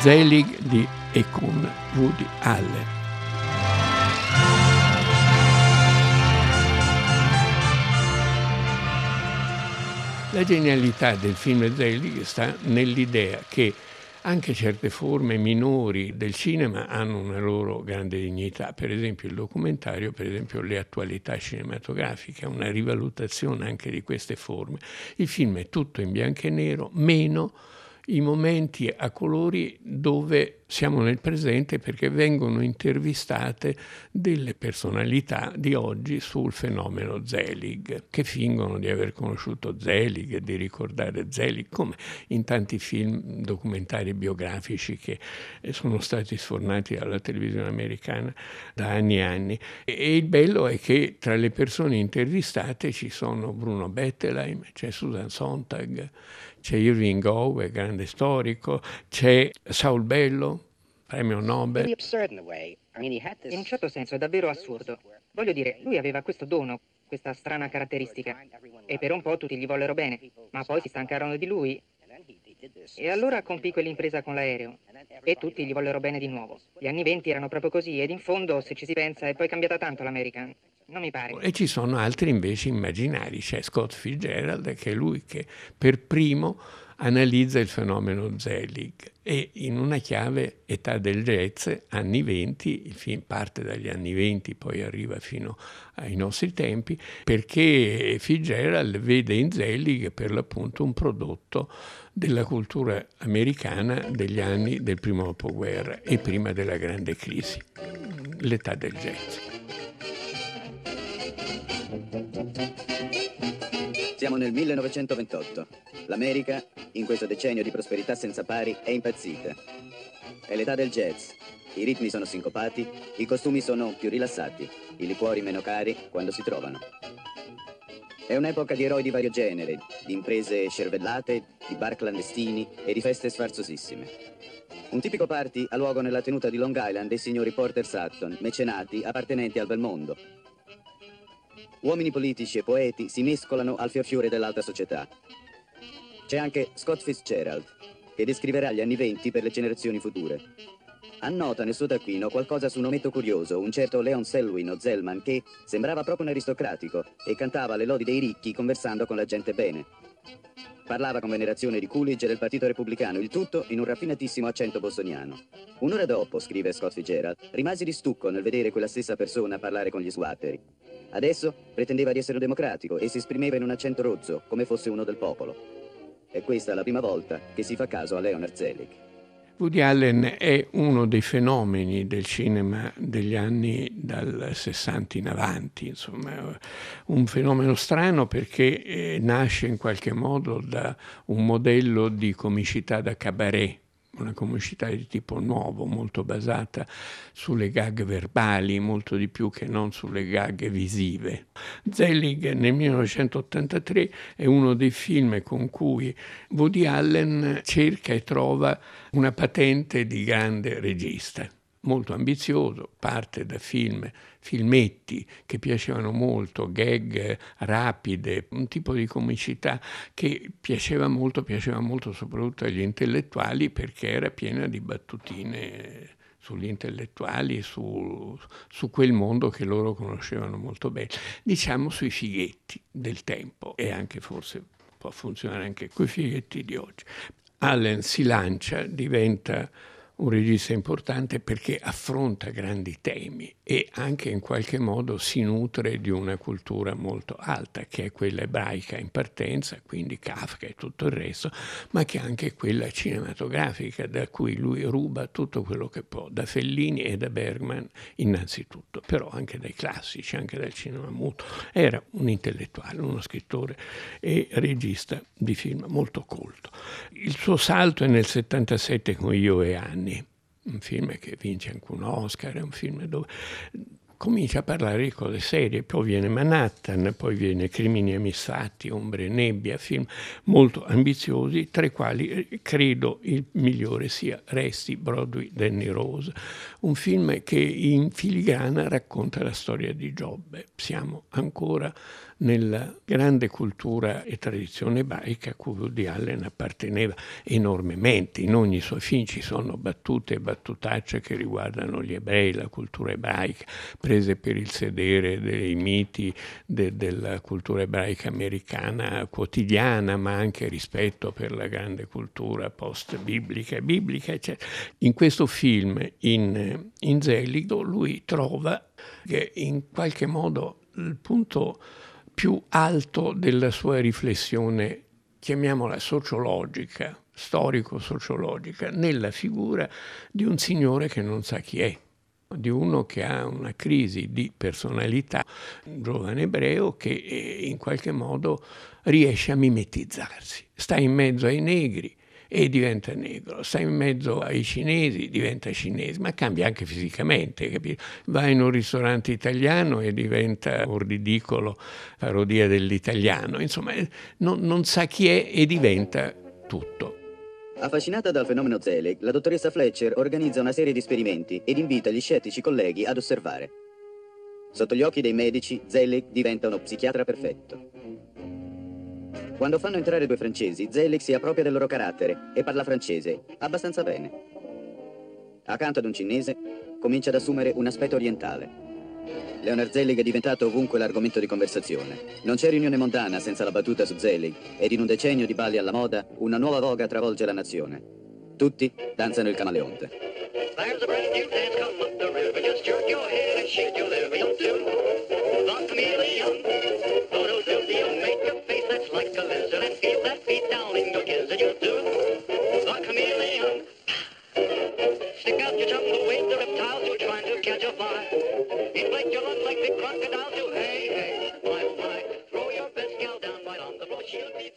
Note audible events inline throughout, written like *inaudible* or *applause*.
Zelig di e con Woody Allen. La genialità del film Zelig sta nell'idea che anche certe forme minori del cinema hanno una loro grande dignità, per esempio il documentario, per esempio le attualità cinematografiche, una rivalutazione anche di queste forme. Il film è tutto in bianco e nero, meno i momenti a colori dove siamo nel presente perché vengono intervistate delle personalità di oggi sul fenomeno Zelig, che fingono di aver conosciuto Zelig e di ricordare Zelig, come in tanti film documentari biografici che sono stati sfornati dalla televisione americana da anni e anni. E il bello è che tra le persone intervistate ci sono Bruno Bettelheim, c'è Susan Sontag, c'è Irving Gowe, grande storico, c'è Saul Bello, premio Nobel. In un certo senso è davvero assurdo. Voglio dire, lui aveva questo dono, questa strana caratteristica, e per un po' tutti gli vollero bene, ma poi si stancarono di lui. E allora compì quell'impresa con l'aereo, e tutti gli vollero bene di nuovo. Gli anni venti erano proprio così, ed in fondo, se ci si pensa, è poi cambiata tanto l'American. Non mi pare. E ci sono altri invece immaginari. C'è Scott Fitzgerald, che è lui che per primo analizza il fenomeno Zelig e in una chiave età del jazz, anni 20, il film parte dagli anni 20, poi arriva fino ai nostri tempi, perché Fitzgerald vede in Zelig per l'appunto un prodotto della cultura americana degli anni del primo dopoguerra e prima della grande crisi, l'età del jazz. Siamo nel 1928. L'America, in questo decennio di prosperità senza pari, è impazzita. È l'età del jazz. I ritmi sono sincopati, i costumi sono più rilassati, i liquori meno cari quando si trovano. È un'epoca di eroi di vario genere, di imprese scervellate, di bar clandestini e di feste sfarzosissime. Un tipico party ha luogo nella tenuta di Long Island dei signori Porter Sutton, mecenati appartenenti al bel mondo, Uomini politici e poeti si mescolano al fiorfiore dell'alta società. C'è anche Scott Fitzgerald, che descriverà gli anni venti per le generazioni future. Annota nel suo taccuino qualcosa su un ometto curioso, un certo Leon Selwyn o Zellman, che sembrava proprio un aristocratico e cantava le lodi dei ricchi conversando con la gente bene. Parlava con venerazione di Coolidge e del Partito Repubblicano, il tutto in un raffinatissimo accento bostoniano. Un'ora dopo, scrive Scott Fitzgerald, rimasi di stucco nel vedere quella stessa persona parlare con gli sguatteri. Adesso pretendeva di essere democratico e si esprimeva in un accento rozzo, come fosse uno del popolo. È questa la prima volta che si fa caso a Leonard Zelig. Woody Allen è uno dei fenomeni del cinema degli anni dal 60 in avanti, insomma, un fenomeno strano perché eh, nasce in qualche modo da un modello di comicità da cabaret una comicità di tipo nuovo, molto basata sulle gag verbali, molto di più che non sulle gag visive. Zelig nel 1983 è uno dei film con cui Woody Allen cerca e trova una patente di grande regista molto ambizioso, parte da film, filmetti che piacevano molto, gag rapide, un tipo di comicità che piaceva molto, piaceva molto soprattutto agli intellettuali perché era piena di battutine sugli intellettuali, su, su, quel mondo che loro conoscevano molto bene, diciamo sui fighetti del tempo e anche forse può funzionare anche con i fighetti di oggi. Allen si lancia, diventa un regista importante perché affronta grandi temi e anche in qualche modo si nutre di una cultura molto alta, che è quella ebraica in partenza, quindi Kafka e tutto il resto, ma che è anche quella cinematografica da cui lui ruba tutto quello che può, da Fellini e da Bergman innanzitutto, però anche dai classici, anche dal cinema muto. Era un intellettuale, uno scrittore e regista di film molto colto. Il suo salto è nel 77 con Io e Anni, un film che vince anche un Oscar, è un film dove comincia a parlare di cose serie, poi viene Manhattan, poi viene Crimini amissati, Ombre e nebbia, film molto ambiziosi, tra i quali eh, credo il migliore sia Resti, Broadway, Danny Rose, un film che in filigrana racconta la storia di Giobbe. Siamo ancora nella grande cultura e tradizione ebraica a cui Woody Allen apparteneva enormemente. In ogni suo film ci sono battute e battutacce che riguardano gli ebrei, la cultura ebraica, prese per il sedere dei miti de, della cultura ebraica americana quotidiana, ma anche rispetto per la grande cultura post-biblica, biblica, eccetera. In questo film, in, in Zelido, lui trova che in qualche modo il punto più alto della sua riflessione, chiamiamola sociologica, storico-sociologica, nella figura di un signore che non sa chi è, di uno che ha una crisi di personalità, un giovane ebreo che eh, in qualche modo riesce a mimetizzarsi, sta in mezzo ai negri, e diventa negro, sta in mezzo ai cinesi, diventa cinese, ma cambia anche fisicamente, capito? va in un ristorante italiano e diventa un ridicolo parodia dell'italiano, insomma non, non sa chi è e diventa tutto. Affascinata dal fenomeno Zelig, la dottoressa Fletcher organizza una serie di esperimenti ed invita gli scettici colleghi ad osservare. Sotto gli occhi dei medici, Zelig diventa uno psichiatra perfetto. Quando fanno entrare due francesi, Zelig si appropria del loro carattere e parla francese, abbastanza bene. Accanto ad un cinese, comincia ad assumere un aspetto orientale. Leonard Zelig è diventato ovunque l'argomento di conversazione. Non c'è riunione mondana senza la battuta su Zelig ed in un decennio di balli alla moda, una nuova voga travolge la nazione. Tutti danzano il camaleonte. There's a brand new dance come up the river, just jerk your head and shake your liver, you'll do the chameleon.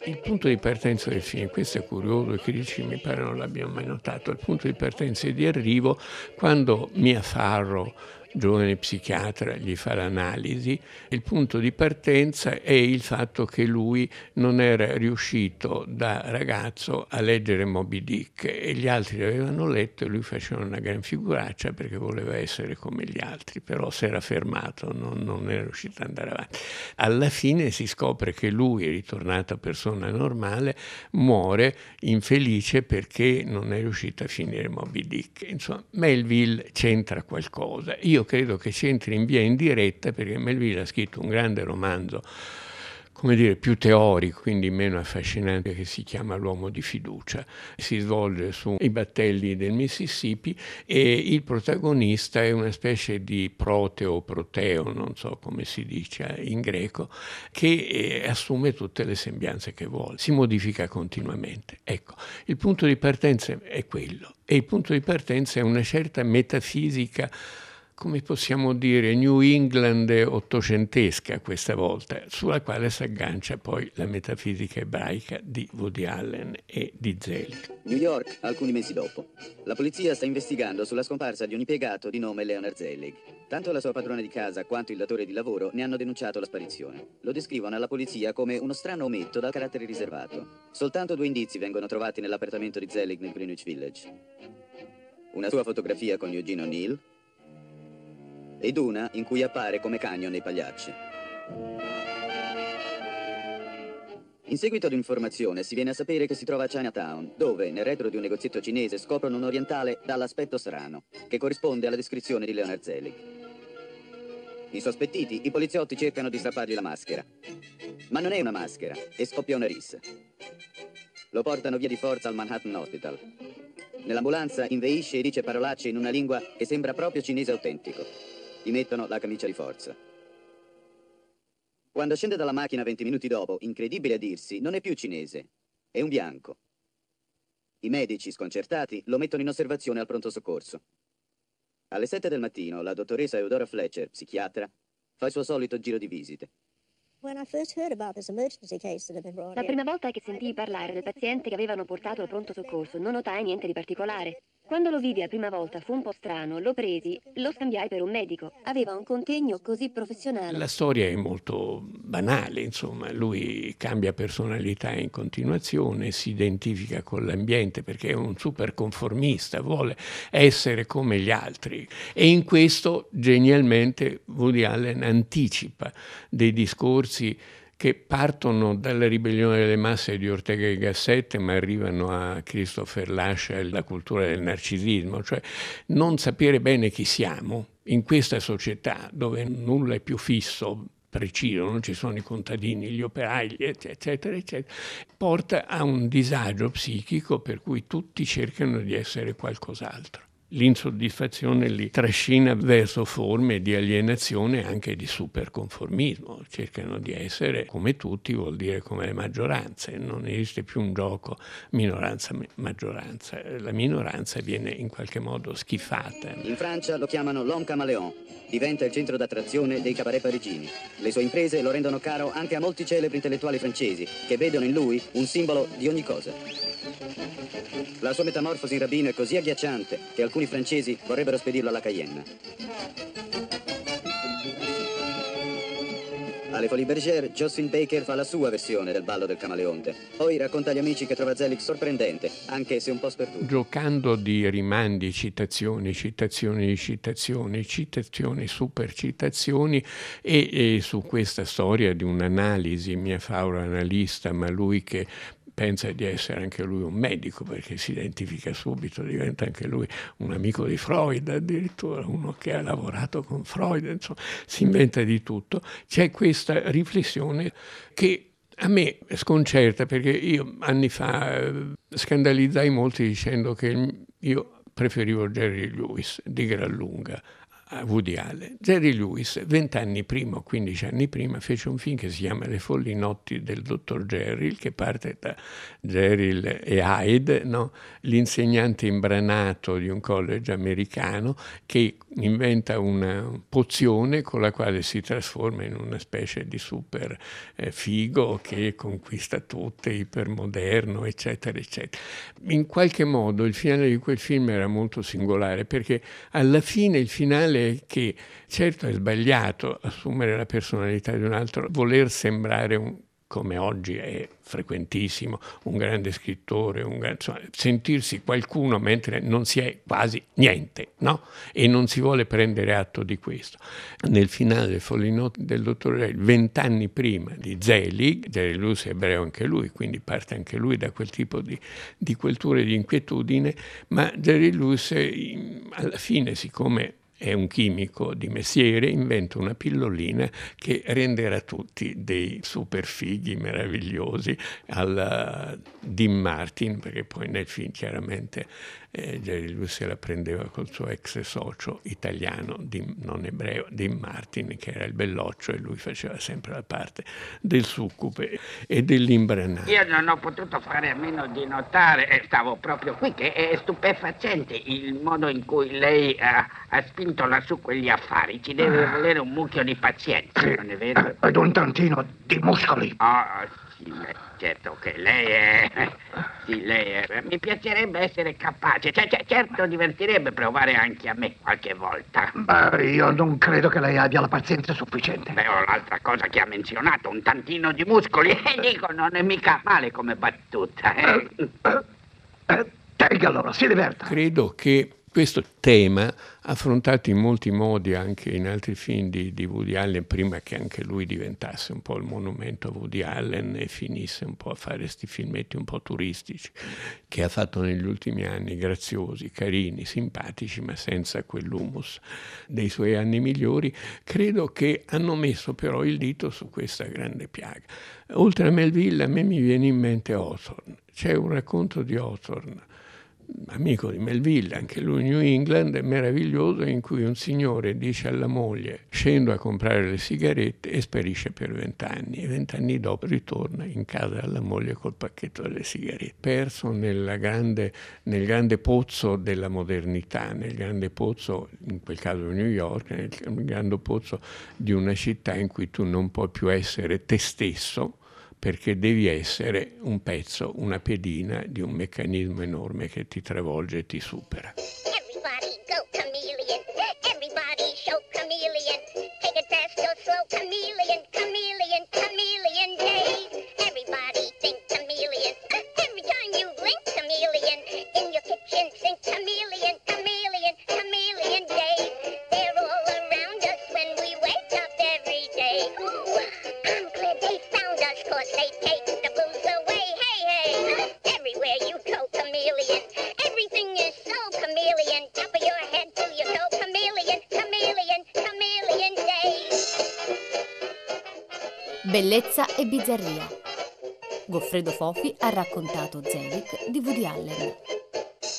Il punto di partenza del film, questo è curioso, i critici mi pare non l'abbiano mai notato, il punto di partenza e di arrivo quando Mia Farro giovane psichiatra gli fa l'analisi, il punto di partenza è il fatto che lui non era riuscito da ragazzo a leggere Moby Dick e gli altri l'avevano letto e lui faceva una gran figuraccia perché voleva essere come gli altri, però si era fermato, non, non era riuscito ad andare avanti. Alla fine si scopre che lui, ritornato a persona normale, muore infelice perché non è riuscito a finire Moby Dick. Insomma, Melville c'entra qualcosa. Io credo che c'entri in via indiretta perché Melville ha scritto un grande romanzo come dire, più teorico, quindi meno affascinante, che si chiama L'uomo di fiducia. Si svolge sui battelli del Mississippi e il protagonista è una specie di proteo, proteo, non so come si dice in greco, che eh, assume tutte le sembianze che vuole, si modifica continuamente. Ecco, il punto di partenza è quello e il punto di partenza è una certa metafisica come possiamo dire, New England ottocentesca questa volta, sulla quale si aggancia poi la metafisica ebraica di Woody Allen e di Zelig. New York, alcuni mesi dopo. La polizia sta investigando sulla scomparsa di un impiegato di nome Leonard Zelig. Tanto la sua padrona di casa quanto il datore di lavoro ne hanno denunciato la sparizione. Lo descrivono alla polizia come uno strano ometto dal carattere riservato. Soltanto due indizi vengono trovati nell'appartamento di Zelig nel Greenwich Village. Una sua fotografia con Eugene O'Neill ed una in cui appare come Canyon nei pagliacci. In seguito ad un'informazione si viene a sapere che si trova a Chinatown, dove, nel retro di un negozietto cinese, scoprono un orientale dall'aspetto strano, che corrisponde alla descrizione di Leonard Zelig. Insospettiti, i poliziotti cercano di strappargli la maschera. Ma non è una maschera, e scoppia una rissa. Lo portano via di forza al Manhattan Hospital. Nell'ambulanza inveisce e dice parolacce in una lingua che sembra proprio cinese autentico gli mettono la camicia di forza. Quando scende dalla macchina 20 minuti dopo, incredibile a dirsi, non è più cinese, è un bianco. I medici, sconcertati, lo mettono in osservazione al pronto soccorso. Alle 7 del mattino, la dottoressa Eudora Fletcher, psichiatra, fa il suo solito giro di visite. La prima volta che sentii parlare del paziente che avevano portato al pronto soccorso, non notai niente di particolare. Quando lo vidi la prima volta fu un po' strano, lo presi, lo scambiai per un medico. Aveva un contegno così professionale. La storia è molto banale, insomma, lui cambia personalità in continuazione, si identifica con l'ambiente perché è un super conformista, vuole essere come gli altri e in questo genialmente Woody Allen anticipa dei discorsi che partono dalla ribellione delle masse di Ortega e Gasset ma arrivano a Christopher Lasch e alla cultura del narcisismo, cioè non sapere bene chi siamo in questa società dove nulla è più fisso, preciso, non ci sono i contadini, gli operai, eccetera, eccetera, porta a un disagio psichico per cui tutti cercano di essere qualcos'altro l'insoddisfazione li trascina verso forme di alienazione anche di superconformismo. Cercano di essere come tutti, vuol dire come le maggioranze. Non esiste più un gioco minoranza-maggioranza. La minoranza viene in qualche modo schifata. In Francia lo chiamano l'homme caméléon. Diventa il centro d'attrazione dei cabaret parigini. Le sue imprese lo rendono caro anche a molti celebri intellettuali francesi, che vedono in lui un simbolo di ogni cosa. La sua metamorfosi in rabbino è così agghiacciante che alcuni francesi vorrebbero spedirlo alla Cayenne. Alle Folie Bergère, Jocelyn Baker fa la sua versione del ballo del camaleonte. Poi racconta agli amici che trova Zelig sorprendente, anche se un po' sperduto. Giocando di rimandi, citazioni, citazioni citazioni, citazioni, super citazioni e, e su questa storia di un'analisi, mia faura analista, ma lui che pensa di essere anche lui un medico perché si identifica subito, diventa anche lui un amico di Freud, addirittura uno che ha lavorato con Freud, insomma, si inventa di tutto. C'è questa riflessione che a me sconcerta perché io anni fa eh, scandalizzai molti dicendo che io preferivo Jerry Lewis di gran lunga Woody Allen. Jerry Lewis, vent'anni prima o quindici anni prima, fece un film che si chiama Le folli notti del dottor Jerry, che parte da Jerry e Hyde, no? l'insegnante imbranato di un college americano che inventa una pozione con la quale si trasforma in una specie di super eh, figo che conquista tutte, ipermoderno, eccetera, eccetera. In qualche modo il finale di quel film era molto singolare perché alla fine il finale è che certo è sbagliato assumere la personalità di un altro, voler sembrare un come oggi è frequentissimo, un grande scrittore, un grande, insomma, sentirsi qualcuno mentre non si è quasi niente, no? E non si vuole prendere atto di questo. Nel finale del Follinot del dottor Rey, vent'anni prima di Zelig, Lewis è ebreo anche lui, quindi parte anche lui da quel tipo di, di cultura e di inquietudine, ma Lewis alla fine, siccome è un chimico di mestiere, inventa una pillolina che renderà tutti dei super fighi meravigliosi al Dean Martin, perché poi nel film chiaramente eh, Lewis se la prendeva col suo ex socio italiano, di, non ebreo, Dean Martin, che era il belloccio e lui faceva sempre la parte del succube e dell'imbranato. Io non ho potuto fare a meno di notare, stavo proprio qui, che è stupefacente il modo in cui lei ha, ha spinto lassù quegli affari. Ci deve ah. volere un mucchio di pazienza, sì. non è vero? Ed un tantino di muscoli. Oh, sì, certo che lei è... *laughs* Sì, lei è... Mi piacerebbe essere capace. Cioè, cioè, certo, divertirebbe provare anche a me qualche volta. Beh, io non credo che lei abbia la pazienza sufficiente. Beh, ho l'altra cosa che ha menzionato, un tantino di muscoli. *laughs* E dico, non è mica male come battuta. Eh? Eh, eh, eh, tenga allora, si diverta. Credo che questo tema, affrontato in molti modi anche in altri film di, di, Woody Allen, prima che anche lui diventasse un po' il monumento a Woody Allen e finisse un po' a fare questi filmetti un po' turistici, che ha fatto negli ultimi anni, graziosi, carini, simpatici, ma senza quell'humus dei suoi anni migliori, credo che hanno messo però il dito su questa grande piaga. Oltre a Melville, a me mi viene in mente Hawthorne. C'è un racconto di Hawthorne amico di Melville, anche lui New England, meraviglioso, in cui un signore dice alla moglie scendo a comprare le sigarette e sparisce per vent'anni e vent'anni dopo ritorna in casa alla moglie col pacchetto delle sigarette, perso grande, nel grande pozzo della modernità, nel grande pozzo, in quel caso New York, nel grande pozzo di una città in cui tu non puoi più essere te stesso, perché devi essere un pezzo, una pedina di un meccanismo enorme che ti travolge e ti supera. Bellezza e bizzarria. Goffredo Fofi ha raccontato Zelig di Woody Allen.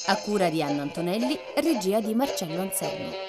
A cura di Anna Antonelli, regia di Marcello Anselmo.